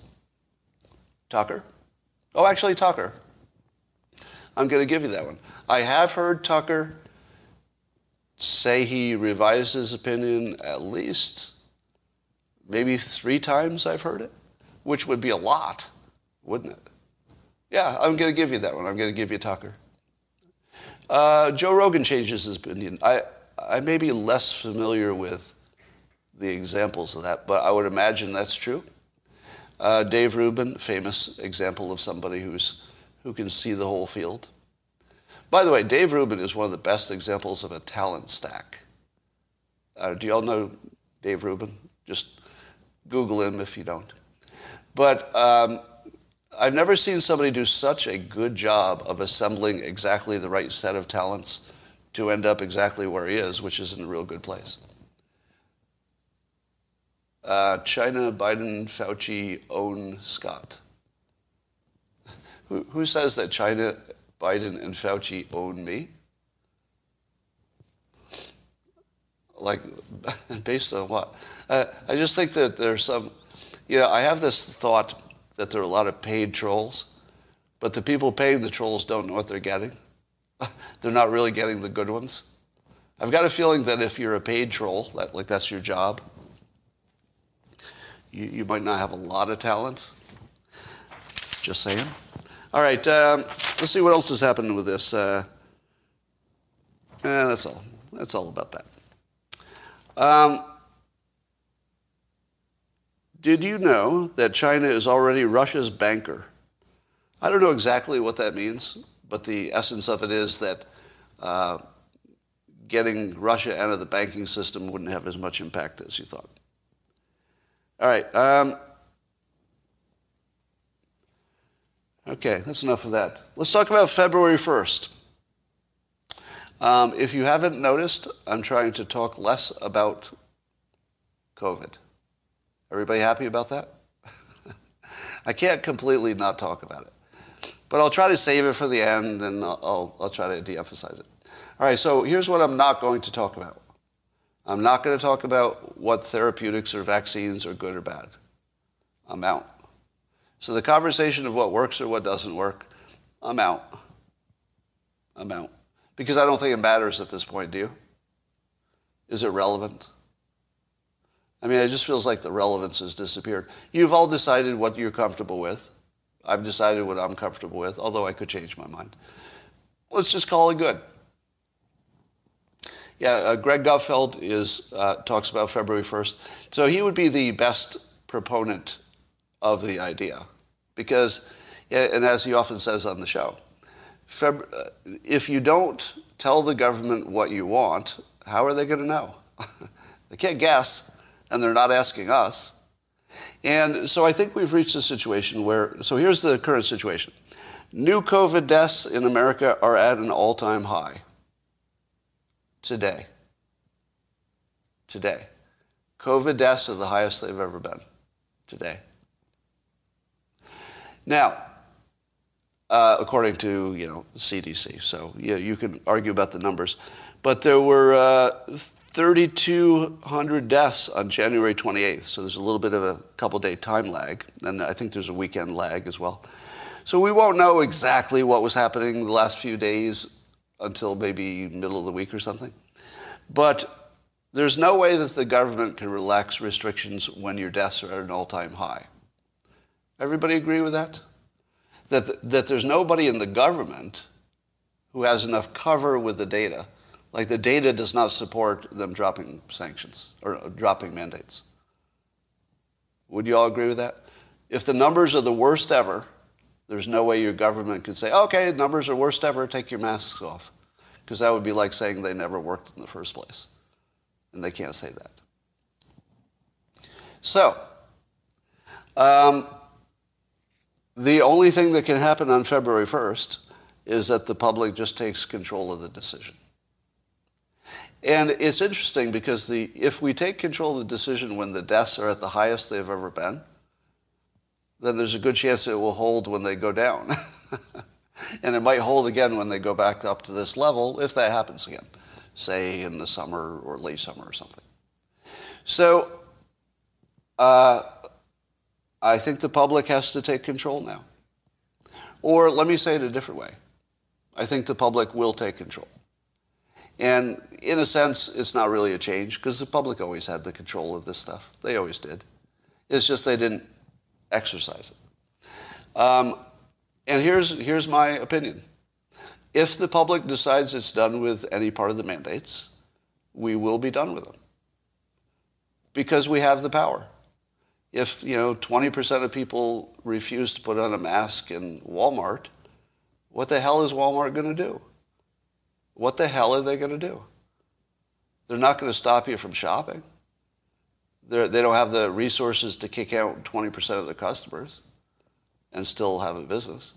Tucker? Oh, actually, Tucker. I'm going to give you that one. I have heard Tucker say he revised his opinion at least maybe three times I've heard it, which would be a lot, wouldn't it? Yeah, I'm going to give you that one. I'm going to give you Tucker. Uh, Joe Rogan changes his opinion. I, I may be less familiar with the examples of that, but I would imagine that's true. Uh, Dave Rubin, famous example of somebody who's, who can see the whole field. By the way, Dave Rubin is one of the best examples of a talent stack. Uh, do you all know Dave Rubin? Just Google him if you don't. But um, I've never seen somebody do such a good job of assembling exactly the right set of talents to end up exactly where he is, which is in a real good place. Uh, China, Biden, Fauci, own Scott. Who, who says that China, Biden, and Fauci own me? Like, based on what? Uh, I just think that there's some, you know, I have this thought that there are a lot of paid trolls, but the people paying the trolls don't know what they're getting. they're not really getting the good ones. I've got a feeling that if you're a paid troll, that, like that's your job, you, you might not have a lot of talent. Just saying. All right, um, let's see what else has happened with this. Uh, eh, that's all. That's all about that. Um, did you know that China is already Russia's banker? I don't know exactly what that means, but the essence of it is that uh, getting Russia out of the banking system wouldn't have as much impact as you thought. All right. Um, okay, that's enough of that. Let's talk about February 1st. Um, if you haven't noticed, I'm trying to talk less about COVID. Everybody happy about that? I can't completely not talk about it. But I'll try to save it for the end and I'll, I'll, try to de emphasize it. All right, so here's what I'm not going to talk about. I'm not going to talk about what therapeutics or vaccines are good or bad. I'm out. So the conversation of what works or what doesn't work, I'm out. I'm out. Because I don't think it matters at this point, do you? Is it relevant? I mean, it just feels like the relevance has disappeared. You've all decided what you're comfortable with. I've decided what I'm comfortable with, although I could change my mind. Let's just call it good. Yeah, uh, Greg Gutfeld is, uh, talks about February 1st. So he would be the best proponent of the idea. Because, and as he often says on the show, Feb- uh, if you don't tell the government what you want, how are they going to know? they can't guess, and they're not asking us. And so I think we've reached a situation where, so here's the current situation. New COVID deaths in America are at an all time high today. Today. COVID deaths are the highest they've ever been today. Now, uh, according to you know CDC, so yeah, you can argue about the numbers, but there were uh, 3,200 deaths on January 28th. So there's a little bit of a couple day time lag, and I think there's a weekend lag as well. So we won't know exactly what was happening the last few days until maybe middle of the week or something. But there's no way that the government can relax restrictions when your deaths are at an all-time high. Everybody agree with that? That, that there's nobody in the government who has enough cover with the data. Like the data does not support them dropping sanctions or dropping mandates. Would you all agree with that? If the numbers are the worst ever, there's no way your government could say, okay, numbers are worst ever, take your masks off. Because that would be like saying they never worked in the first place. And they can't say that. So, um, the only thing that can happen on February 1st is that the public just takes control of the decision. And it's interesting because the, if we take control of the decision when the deaths are at the highest they've ever been, then there's a good chance it will hold when they go down. and it might hold again when they go back up to this level, if that happens again, say in the summer or late summer or something. So uh, I think the public has to take control now. Or let me say it a different way. I think the public will take control. And in a sense, it's not really a change because the public always had the control of this stuff. They always did. It's just they didn't exercise it. Um, and here's, here's my opinion. If the public decides it's done with any part of the mandates, we will be done with them because we have the power. If, you know, 20% of people refuse to put on a mask in Walmart, what the hell is Walmart going to do? What the hell are they going to do? They're not going to stop you from shopping. They're, they do not have the resources to kick out 20% of the customers and still have a business.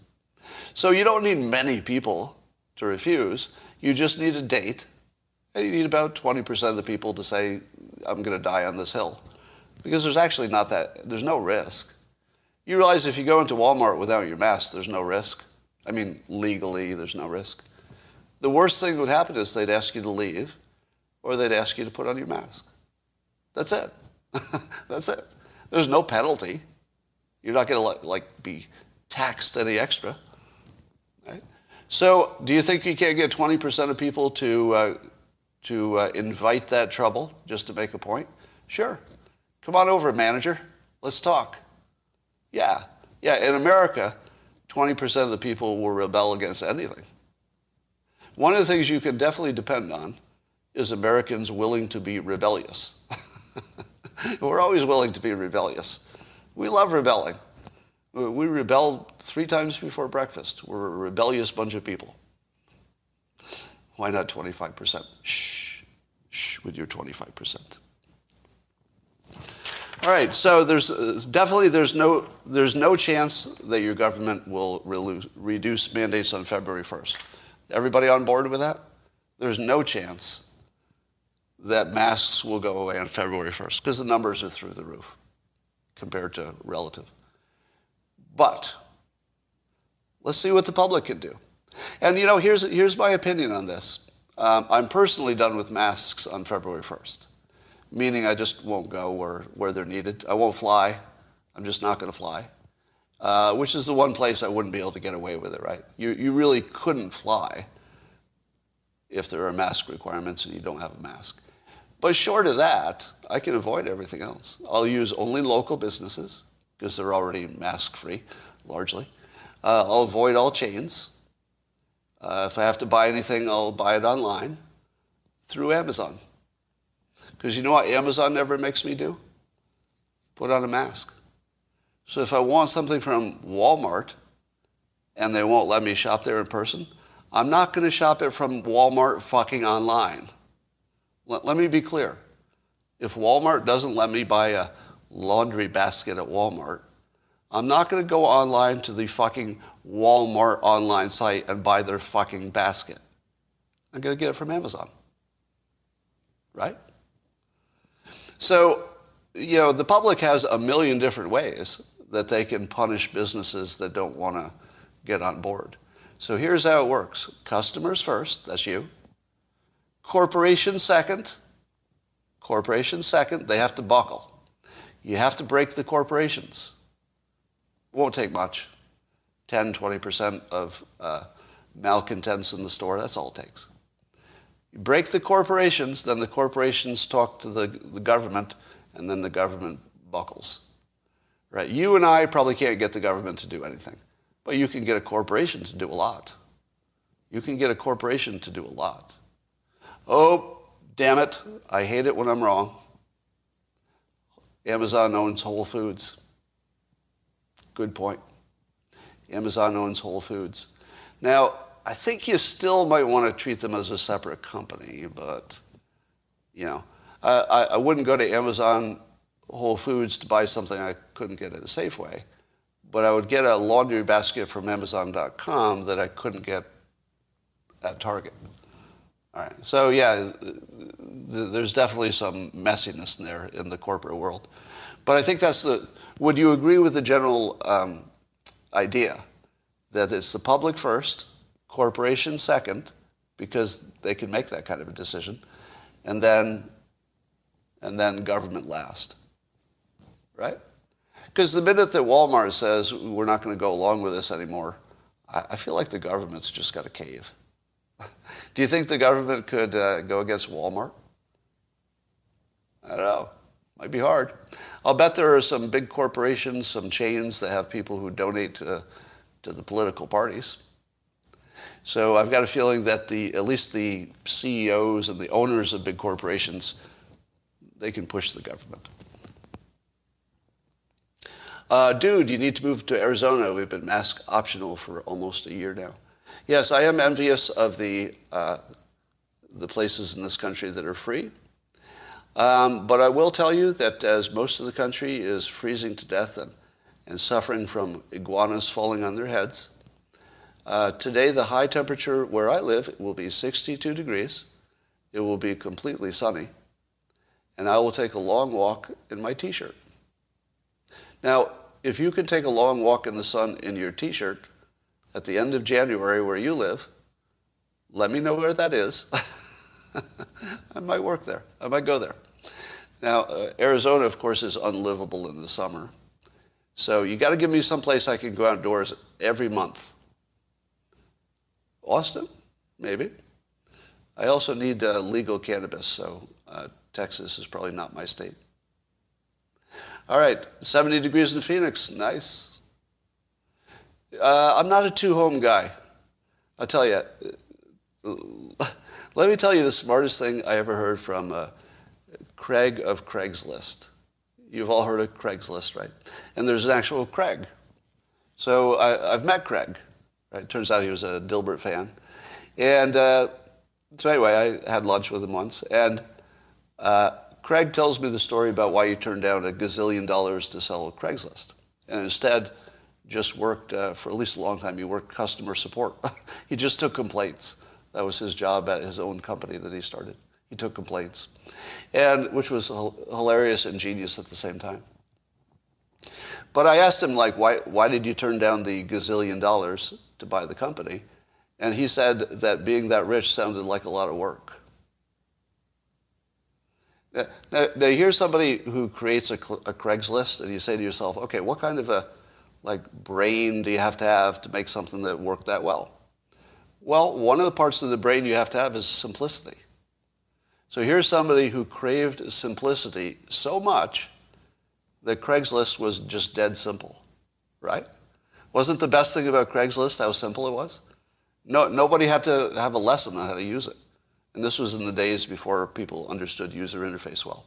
So you don't need many people to refuse. You just need a date. And you need about 20% of the people to say, I'm going to die on this hill. Because there's actually not that, there's no risk. You realize if you go into Walmart without your mask, there's no risk. I mean, legally, there's no risk. The worst thing that would happen is they'd ask you to leave or they'd ask you to put on your mask. That's it. That's it. There's no penalty. You're not going to like be taxed any extra. Right? So, do you think you can't get 20% of people to uh, to uh, invite that trouble just to make a point? Sure. Come on over, manager. Let's talk. Yeah. Yeah, in America, 20% of the people will rebel against anything. One of the things you can definitely depend on is Americans willing to be rebellious. We're always willing to be rebellious. We love rebelling. We rebel three times before breakfast. We're a rebellious bunch of people. Why not 25%? Shh, shh, with your 25%. All right, so there's uh, definitely there's no there's no chance that your government will re- reduce mandates on February 1st. Everybody on board with that? There's no chance that masks will go away on February 1st because the numbers are through the roof compared to relative. But let's see what the public can do. And you know, here's, here's my opinion on this. Um, I'm personally done with masks on February 1st, meaning I just won't go where, where they're needed. I won't fly. I'm just not going to fly. Uh, which is the one place I wouldn't be able to get away with it, right? You, you really couldn't fly if there are mask requirements and you don't have a mask. But short of that, I can avoid everything else. I'll use only local businesses because they're already mask free, largely. Uh, I'll avoid all chains. Uh, if I have to buy anything, I'll buy it online through Amazon. Because you know what Amazon never makes me do? Put on a mask. So if I want something from Walmart and they won't let me shop there in person, I'm not going to shop it from Walmart fucking online. Let, let me be clear. If Walmart doesn't let me buy a laundry basket at Walmart, I'm not going to go online to the fucking Walmart online site and buy their fucking basket. I'm going to get it from Amazon. Right? So, you know, the public has a million different ways that they can punish businesses that don't want to get on board. So here's how it works. Customers first, that's you. Corporations second. Corporations second, they have to buckle. You have to break the corporations. Won't take much. 10, 20% of uh, malcontents in the store, that's all it takes. You break the corporations, then the corporations talk to the, the government, and then the government buckles. Right? You and I probably can't get the government to do anything, but you can get a corporation to do a lot. You can get a corporation to do a lot. Oh, damn it, I hate it when I'm wrong. Amazon owns Whole Foods. Good point. Amazon owns Whole Foods. Now, I think you still might want to treat them as a separate company, but, you know, I, I wouldn't go to Amazon Whole Foods to buy something I couldn't get at a Safeway, but I would get a laundry basket from Amazon.com that I couldn't get at Target. Right. So yeah, there's definitely some messiness in there in the corporate world, but I think that's the. Would you agree with the general um, idea that it's the public first, corporation second, because they can make that kind of a decision, and then and then government last, right? Because the minute that Walmart says we're not going to go along with this anymore, I, I feel like the government's just got to cave. Do you think the government could uh, go against Walmart? I don't know. Might be hard. I'll bet there are some big corporations, some chains that have people who donate to, to the political parties. So I've got a feeling that the at least the CEOs and the owners of big corporations, they can push the government. Uh, dude, you need to move to Arizona. We've been mask optional for almost a year now. Yes, I am envious of the, uh, the places in this country that are free. Um, but I will tell you that as most of the country is freezing to death and, and suffering from iguanas falling on their heads, uh, today the high temperature where I live will be 62 degrees. It will be completely sunny. And I will take a long walk in my t-shirt. Now, if you can take a long walk in the sun in your t-shirt, at the end of January where you live, let me know where that is. I might work there. I might go there. Now, uh, Arizona, of course, is unlivable in the summer. So you got to give me some place I can go outdoors every month. Austin? Maybe. I also need uh, legal cannabis, so uh, Texas is probably not my state. All right, 70 degrees in Phoenix. Nice. Uh, I'm not a two-home guy. I'll tell you. Let me tell you the smartest thing I ever heard from uh, Craig of Craigslist. You've all heard of Craigslist, right? And there's an actual Craig. So I, have met Craig. Right? Turns out he was a Dilbert fan. And uh, so anyway, I had lunch with him once. And uh, Craig tells me the story about why he turned down a gazillion dollars to sell Craigslist. And instead just worked, uh, for at least a long time, he worked customer support. he just took complaints. That was his job at his own company that he started. He took complaints, and which was hilarious and genius at the same time. But I asked him, like, why, why did you turn down the gazillion dollars to buy the company? And he said that being that rich sounded like a lot of work. Now, now here's somebody who creates a, a Craigslist, and you say to yourself, okay, what kind of a like brain do you have to have to make something that worked that well? Well, one of the parts of the brain you have to have is simplicity. So here's somebody who craved simplicity so much that Craigslist was just dead simple, right? Wasn't the best thing about Craigslist how simple it was? No, nobody had to have a lesson on how to use it. And this was in the days before people understood user interface well.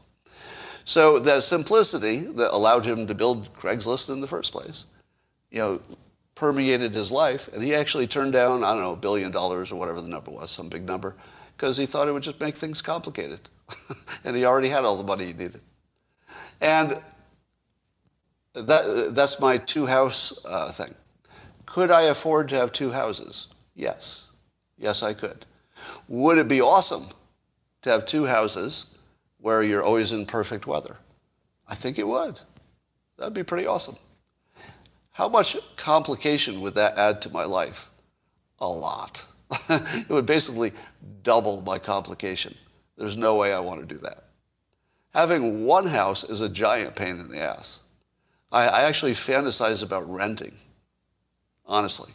So that simplicity that allowed him to build Craigslist in the first place you know, permeated his life. And he actually turned down, I don't know, a billion dollars or whatever the number was, some big number, because he thought it would just make things complicated. and he already had all the money he needed. And that, that's my two house uh, thing. Could I afford to have two houses? Yes. Yes, I could. Would it be awesome to have two houses where you're always in perfect weather? I think it would. That'd be pretty awesome. How much complication would that add to my life? A lot. it would basically double my complication. There's no way I want to do that. Having one house is a giant pain in the ass. I, I actually fantasize about renting. Honestly.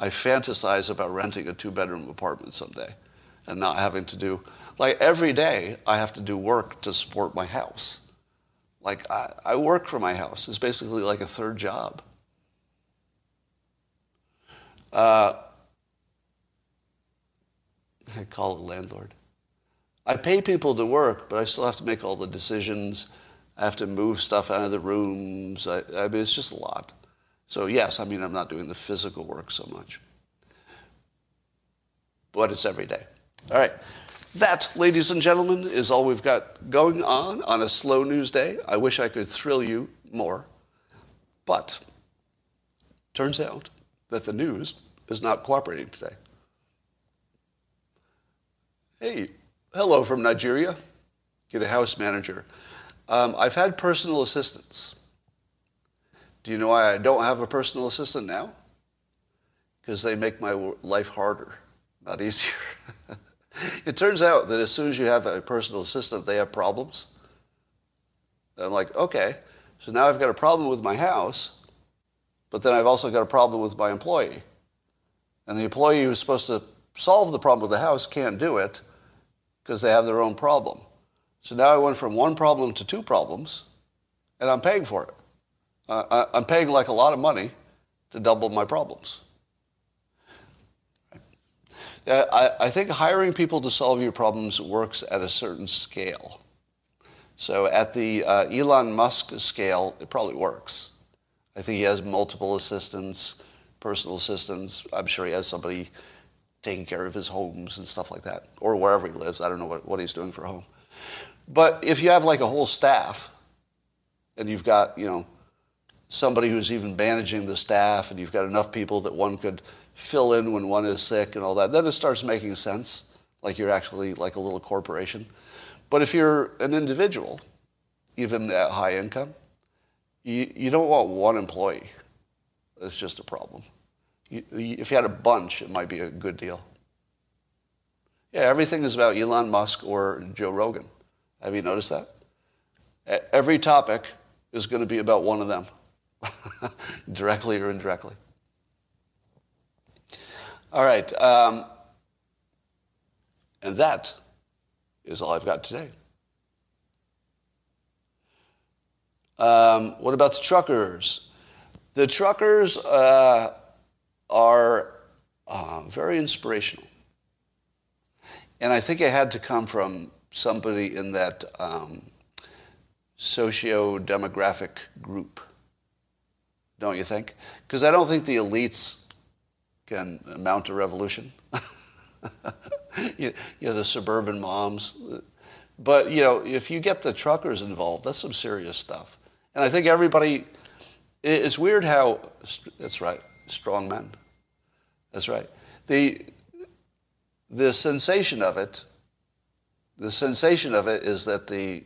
I fantasize about renting a two bedroom apartment someday and not having to do, like every day, I have to do work to support my house. Like I, I work for my house. It's basically like a third job. Uh, I call it landlord. I pay people to work, but I still have to make all the decisions. I have to move stuff out of the rooms. I, I mean, it's just a lot. So yes, I mean, I'm not doing the physical work so much. But it's every day. All right. That, ladies and gentlemen, is all we've got going on on a slow news day. I wish I could thrill you more. But turns out that the news is not cooperating today. Hey, hello from Nigeria. Get a house manager. Um, I've had personal assistants. Do you know why I don't have a personal assistant now? Because they make my life harder, not easier. it turns out that as soon as you have a personal assistant, they have problems. I'm like, okay, so now I've got a problem with my house, but then I've also got a problem with my employee. And the employee who's supposed to solve the problem with the house can't do it because they have their own problem. So now I went from one problem to two problems, and I'm paying for it. Uh, I'm paying like a lot of money to double my problems. I, I, think hiring people to solve your problems works at a certain scale. So at the uh, Elon Musk scale, it probably works. I think he has multiple assistants, personal assistants. I'm sure he has somebody taking care of his homes and stuff like that, or wherever he lives. I don't know what, what he's doing for a home. But if you have like a whole staff, and you've got, you know, somebody who's even managing the staff, and you've got enough people that one could fill in when one is sick and all that, then it starts making sense, like you're actually like a little corporation. But if you're an individual, even at high income, you, you don't want one employee. It's just a problem. You, if you had a bunch, it might be a good deal. Yeah, everything is about Elon Musk or Joe Rogan. Have you noticed that? Every topic is going to be about one of them, directly or indirectly. All right. Um, and that is all I've got today. Um, what about the truckers? The truckers uh, are uh, very inspirational. And I think it had to come from somebody in that um, socio-demographic group, don't you think? Because I don't think the elites can mount a revolution. you, you know, the suburban moms. But, you know, if you get the truckers involved, that's some serious stuff. And I think everybody, it's weird how, that's right, strong men. That's right. The, the sensation of it the sensation of it is that the,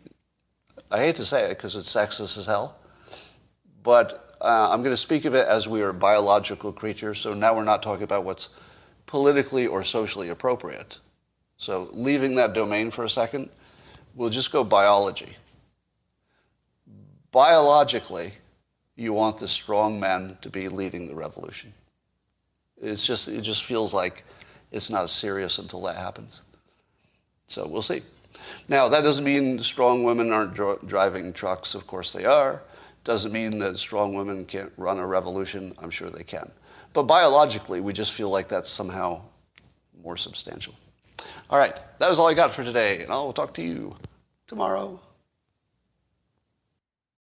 I hate to say it because it's sexist as hell, but uh, I'm going to speak of it as we are biological creatures. So now we're not talking about what's politically or socially appropriate. So leaving that domain for a second, we'll just go biology. Biologically, you want the strong men to be leading the revolution. It's just, it just feels like it's not serious until that happens. So we'll see. Now, that doesn't mean strong women aren't dr- driving trucks. Of course they are. Doesn't mean that strong women can't run a revolution. I'm sure they can. But biologically, we just feel like that's somehow more substantial. All right, that is all I got for today, and I'll talk to you tomorrow.